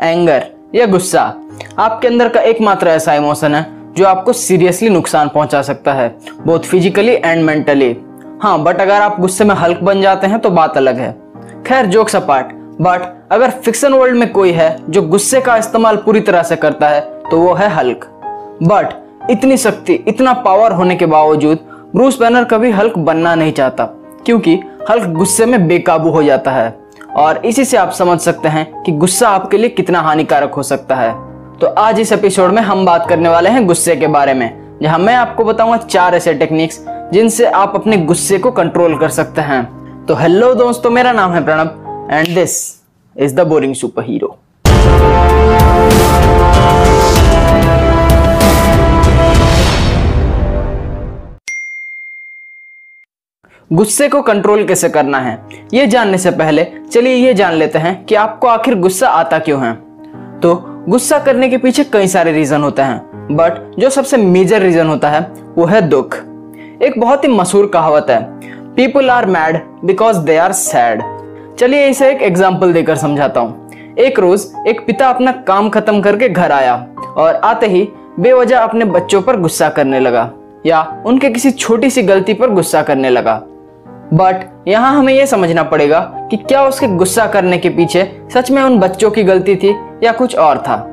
Anger, या गुस्सा। आपके अंदर का एकमात्र ऐसा इमोशन है, जो आपको सीरियसली नुकसान पहुँचा सकता है बोथ फिजिकली एंड मेंटली हाँ बट अगर आप गुस्से में हल्क बन जाते हैं तो बात अलग है। खैर जोक्स अपार्ट बट अगर फिक्शन वर्ल्ड में कोई है, जो गुस्से का इस्तेमाल पूरी तरह से करता है तो वो है हल्क। बट इतनी शक्ति, इतना पावर होने के बावजूद ब्रूस बैनर कभी हल्क बनना नहीं चाहता, क्योंकि हल्क गुस्से में बेकाबू हो जाता है। और इसी से आप समझ सकते हैं कि गुस्सा आपके लिए कितना हानिकारक हो सकता है। तो आज इस एपिसोड में हम बात करने वाले हैं गुस्से के बारे में, जहाँ मैं आपको बताऊँगा चार ऐसे टेक्निक्स जिनसे आप अपने गुस्से को कंट्रोल कर सकते हैं। तो हेलो दोस्तों, मेरा नाम है Pranab and this is the boring superhero गुस्से को कंट्रोल कैसे करना है? ये जानने से पहले चलिए ये जान लेते हैं कि आपको आखिर गुस्सा आता क्यों है। तो गुस्सा करने के पीछे कई सारे रीजन होते हैं बट जो सबसे मेजर रीजन होता है, वो है दुख। एक बहुत ही मशहूर कहावत है people are mad because they are sad चलिए इसे एक एग्ज़ाम्पल देकर समझाता हूँ। एक रोज एक पिता अपना काम खत्म करके घर आया और आते ही बेवजह अपने बच्चों पर गुस्सा करने लगा या उनके किसी छोटी सी गलती पर गुस्सा करने लगा। बट यहाँ हमें यह समझना पड़ेगा कि क्या उसके गुस्सा करने के पीछे सच में उन बच्चों की गलती थी या कुछ और था।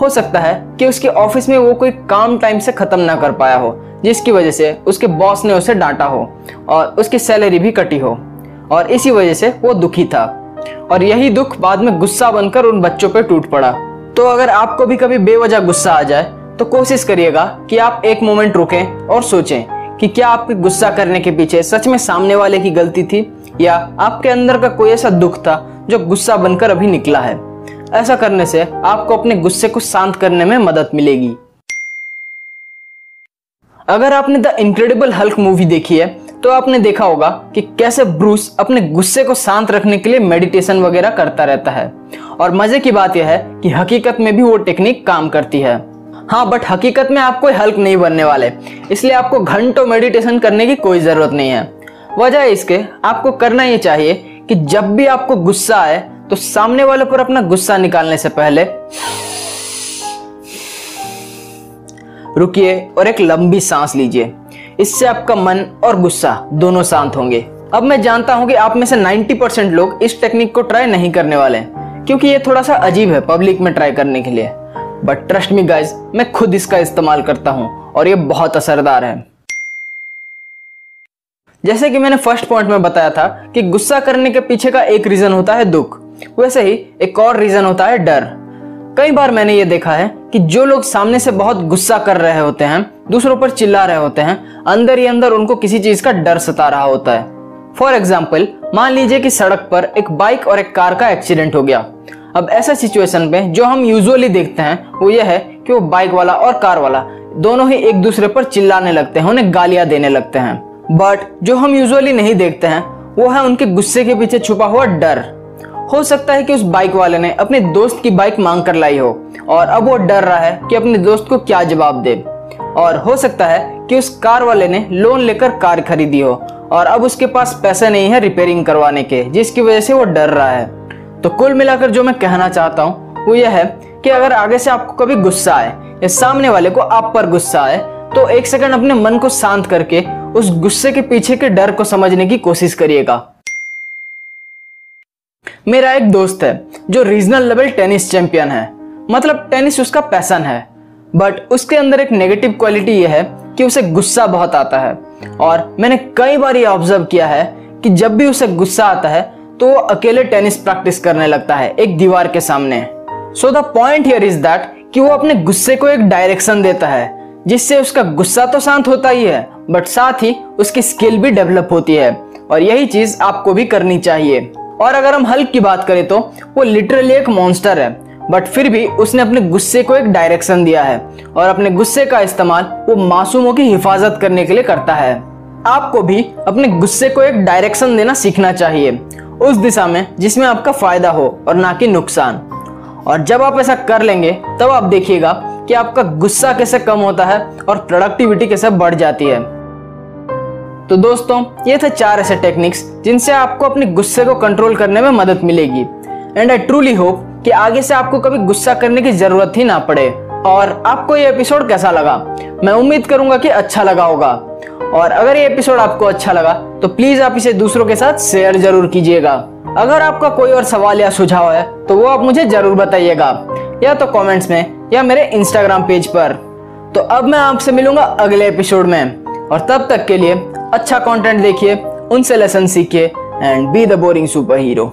हो सकता है कि उसके ऑफ़िस में वो कोई काम टाइम से खत्म ना कर पाया हो, जिसकी वजह से उसके बॉस ने उसे डांटा हो और उसकी सैलरी भी कटी हो और इसी वजह से वो दुखी था। और यही दुख बाद में गुस्सा बनकर उन बच्चों पर टूट पड़ा। तो अगर आपको भी कभी बेवजह गुस्सा आ जाए तो कोशिश करिएगा कि आप एक मोमेंट रुकें और सोचें। कि क्या आपके गुस्सा करने के पीछे सच में सामने वाले की गलती थी? या आपके अंदर का कोई ऐसा दुख था जो गुस्सा बनकर अभी निकला है? ऐसा करने से आपको अपने गुस्से को शांत करने में मदद मिलेगी। अगर आपने द इनक्रेडिबल हल्क मूवी देखी है तो आपने देखा होगा कि कैसे ब्रूस अपने गुस्से को शांत रखने के लिए मेडिटेशन वगैरह करता रहता है। और मज़े की बात यह है कि हकीकत में भी वो टेक्निक काम करती है। हाँ बट हकीकत में आप कोई हल्क नहीं बनने वाले। इसलिए आपको घंटों मेडिटेशन करने की कोई ज़रूरत नहीं है। वजह इसके, आपको करना ये चाहिए कि जब भी आपको गुस्सा आए तो सामने वाले पर अपना गुस्सा निकालने से पहले रुकिए और एक लंबी सांस लीजिए। इससे आपका मन और गुस्सा दोनों शांत होंगे। अब मैं जानता हूँ कि आप में से 90 परसेंट लोग इस टेक्निक को ट्राई नहीं करने वाले क्योंकि ये थोड़ा सा अजीब है पब्लिक में ट्राई करने के लिए। बट ट्रस्ट मी गाइज़ मैं खुद इसका इस्तेमाल करता हूँ और ये बहुत असरदार है। जैसे कि मैंने फ़र्स्ट पॉइंट में बताया था कि गुस्सा करने के पीछे का एक रीजन होता है दुख। वैसे ही एक और रीजन होता है डर। कई बार मैंने ये देखा है कि जो लोग सामने से बहुत गुस्सा कर रहे होते हैं, दूसरों पर चिल्ला रहे होते हैं, अंदर ही अंदर उनको किसी चीज़ का डर सता रहा होता है। फॉर एग्ज़ाम्पल मान लीजिए कि सड़क पर एक बाइक और एक कार का एक्सीडेंट हो गया। अब ऐसा सिचुएशन में जो हम यूजुअली देखते हैं, वो ये है कि वो बाइक वाला और कार वाला, दोनों ही एक दूसरे पर चिल्लाने लगते हैं, उन्हें गालियाँ देने लगते हैं। बट जो हम यूजुअली नहीं देखते हैं, वो है उनके गुस्से के पीछे छुपा हुआ डर। हो सकता है कि उस बाइक वाले ने अपने दोस्त की बाइक मांग कर लाई हो, और अब वो डर रहा है कि अपने दोस्त को क्या जवाब दे। और हो सकता है कि उस कार वाले ने लोन लेकर कार खरीदी हो, और अब उसके पास पैसे नहीं है रिपेयरिंग करवाने के, जिसकी वजह से वो डर रहा है। तो कुल मिलाकर जो मैं कहना चाहता हूँ, वो यह है कि अगर आगे से आपको कभी गुस्सा आए या सामने वाले को आप पर गुस्सा आए तो एक सेकंड अपने मन को शांत करके उस गुस्से के पीछे के डर को समझने की कोशिश करिएगा। मेरा एक दोस्त है, जो रीजनल लेवल टेनिस चैंपियन है। मतलब टेनिस उसका पैसन है। बट उसके अंदर एक नेगेटिव क्वालिटी यह है कि उसे गुस्सा बहुत आता है। और मैंने कई बार ये ऑब्ज़र्व किया है कि जब भी उसे गुस्सा आता है तो वो अकेले टेनिस प्रैक्टिस करने लगता है, एक दीवार के सामने। So the point here is that कि वो अपने गुस्से को एक डायरेक्शन देता है, जिससे उसका गुस्सा तो शांत होता ही है बट साथ ही उसकी स्किल भी डेवलप होती है, और यही चीज़ आपको भी करनी चाहिए। और अगर हम हल्क की बात करें तो वो लिटरली एक मॉन्स्टर है बट फिर भी उसने अपने गुस्से को एक डायरेक्शन दिया है, और अपने गुस्से का इस्तेमाल वो मासूमों की हिफाजत करने के लिए करता है। आपको भी अपने गुस्से को एक डायरेक्शन देना सीखना चाहिए उस दिशा में जिसमें आपका फ़ायदा हो और ना कि नुकसान। और जब आप ऐसा कर लेंगे, तब आप देखिएगा कि आपका गुस्सा कैसे कम होता है और प्रोडक्टिविटी कैसे बढ़ जाती है। तो दोस्तों, ये थे चार ऐसे टेक्निक्स जिनसे आपको अपने गुस्से को कंट्रोल करने में मदद मिलेगी। एंड आई ट्रूली होप कि आगे से आपको कभी गुस्सा करने की ज़रूरत ही ना पड़े। और आपको ये एपिसोड कैसा लगा? मैं उम्मीद करूँगा कि अच्छा लगा होगा। और अगर ये एपिसोड आपको अच्छा लगा तो प्लीज़ आप इसे दूसरों के साथ शेयर ज़रूर कीजिएगा। अगर आपका कोई और सवाल या सुझाव है तो वो आप मुझे ज़रूर बताइएगा। या तो कमेंट्स में, या मेरे इंस्टाग्राम पेज पर। तो अब मैं आपसे मिलूँगा अगले एपिसोड में। और तब तक के लिए अच्छा कंटेंट देखिए, उनसे लेसन सीखिए and be the boring superhero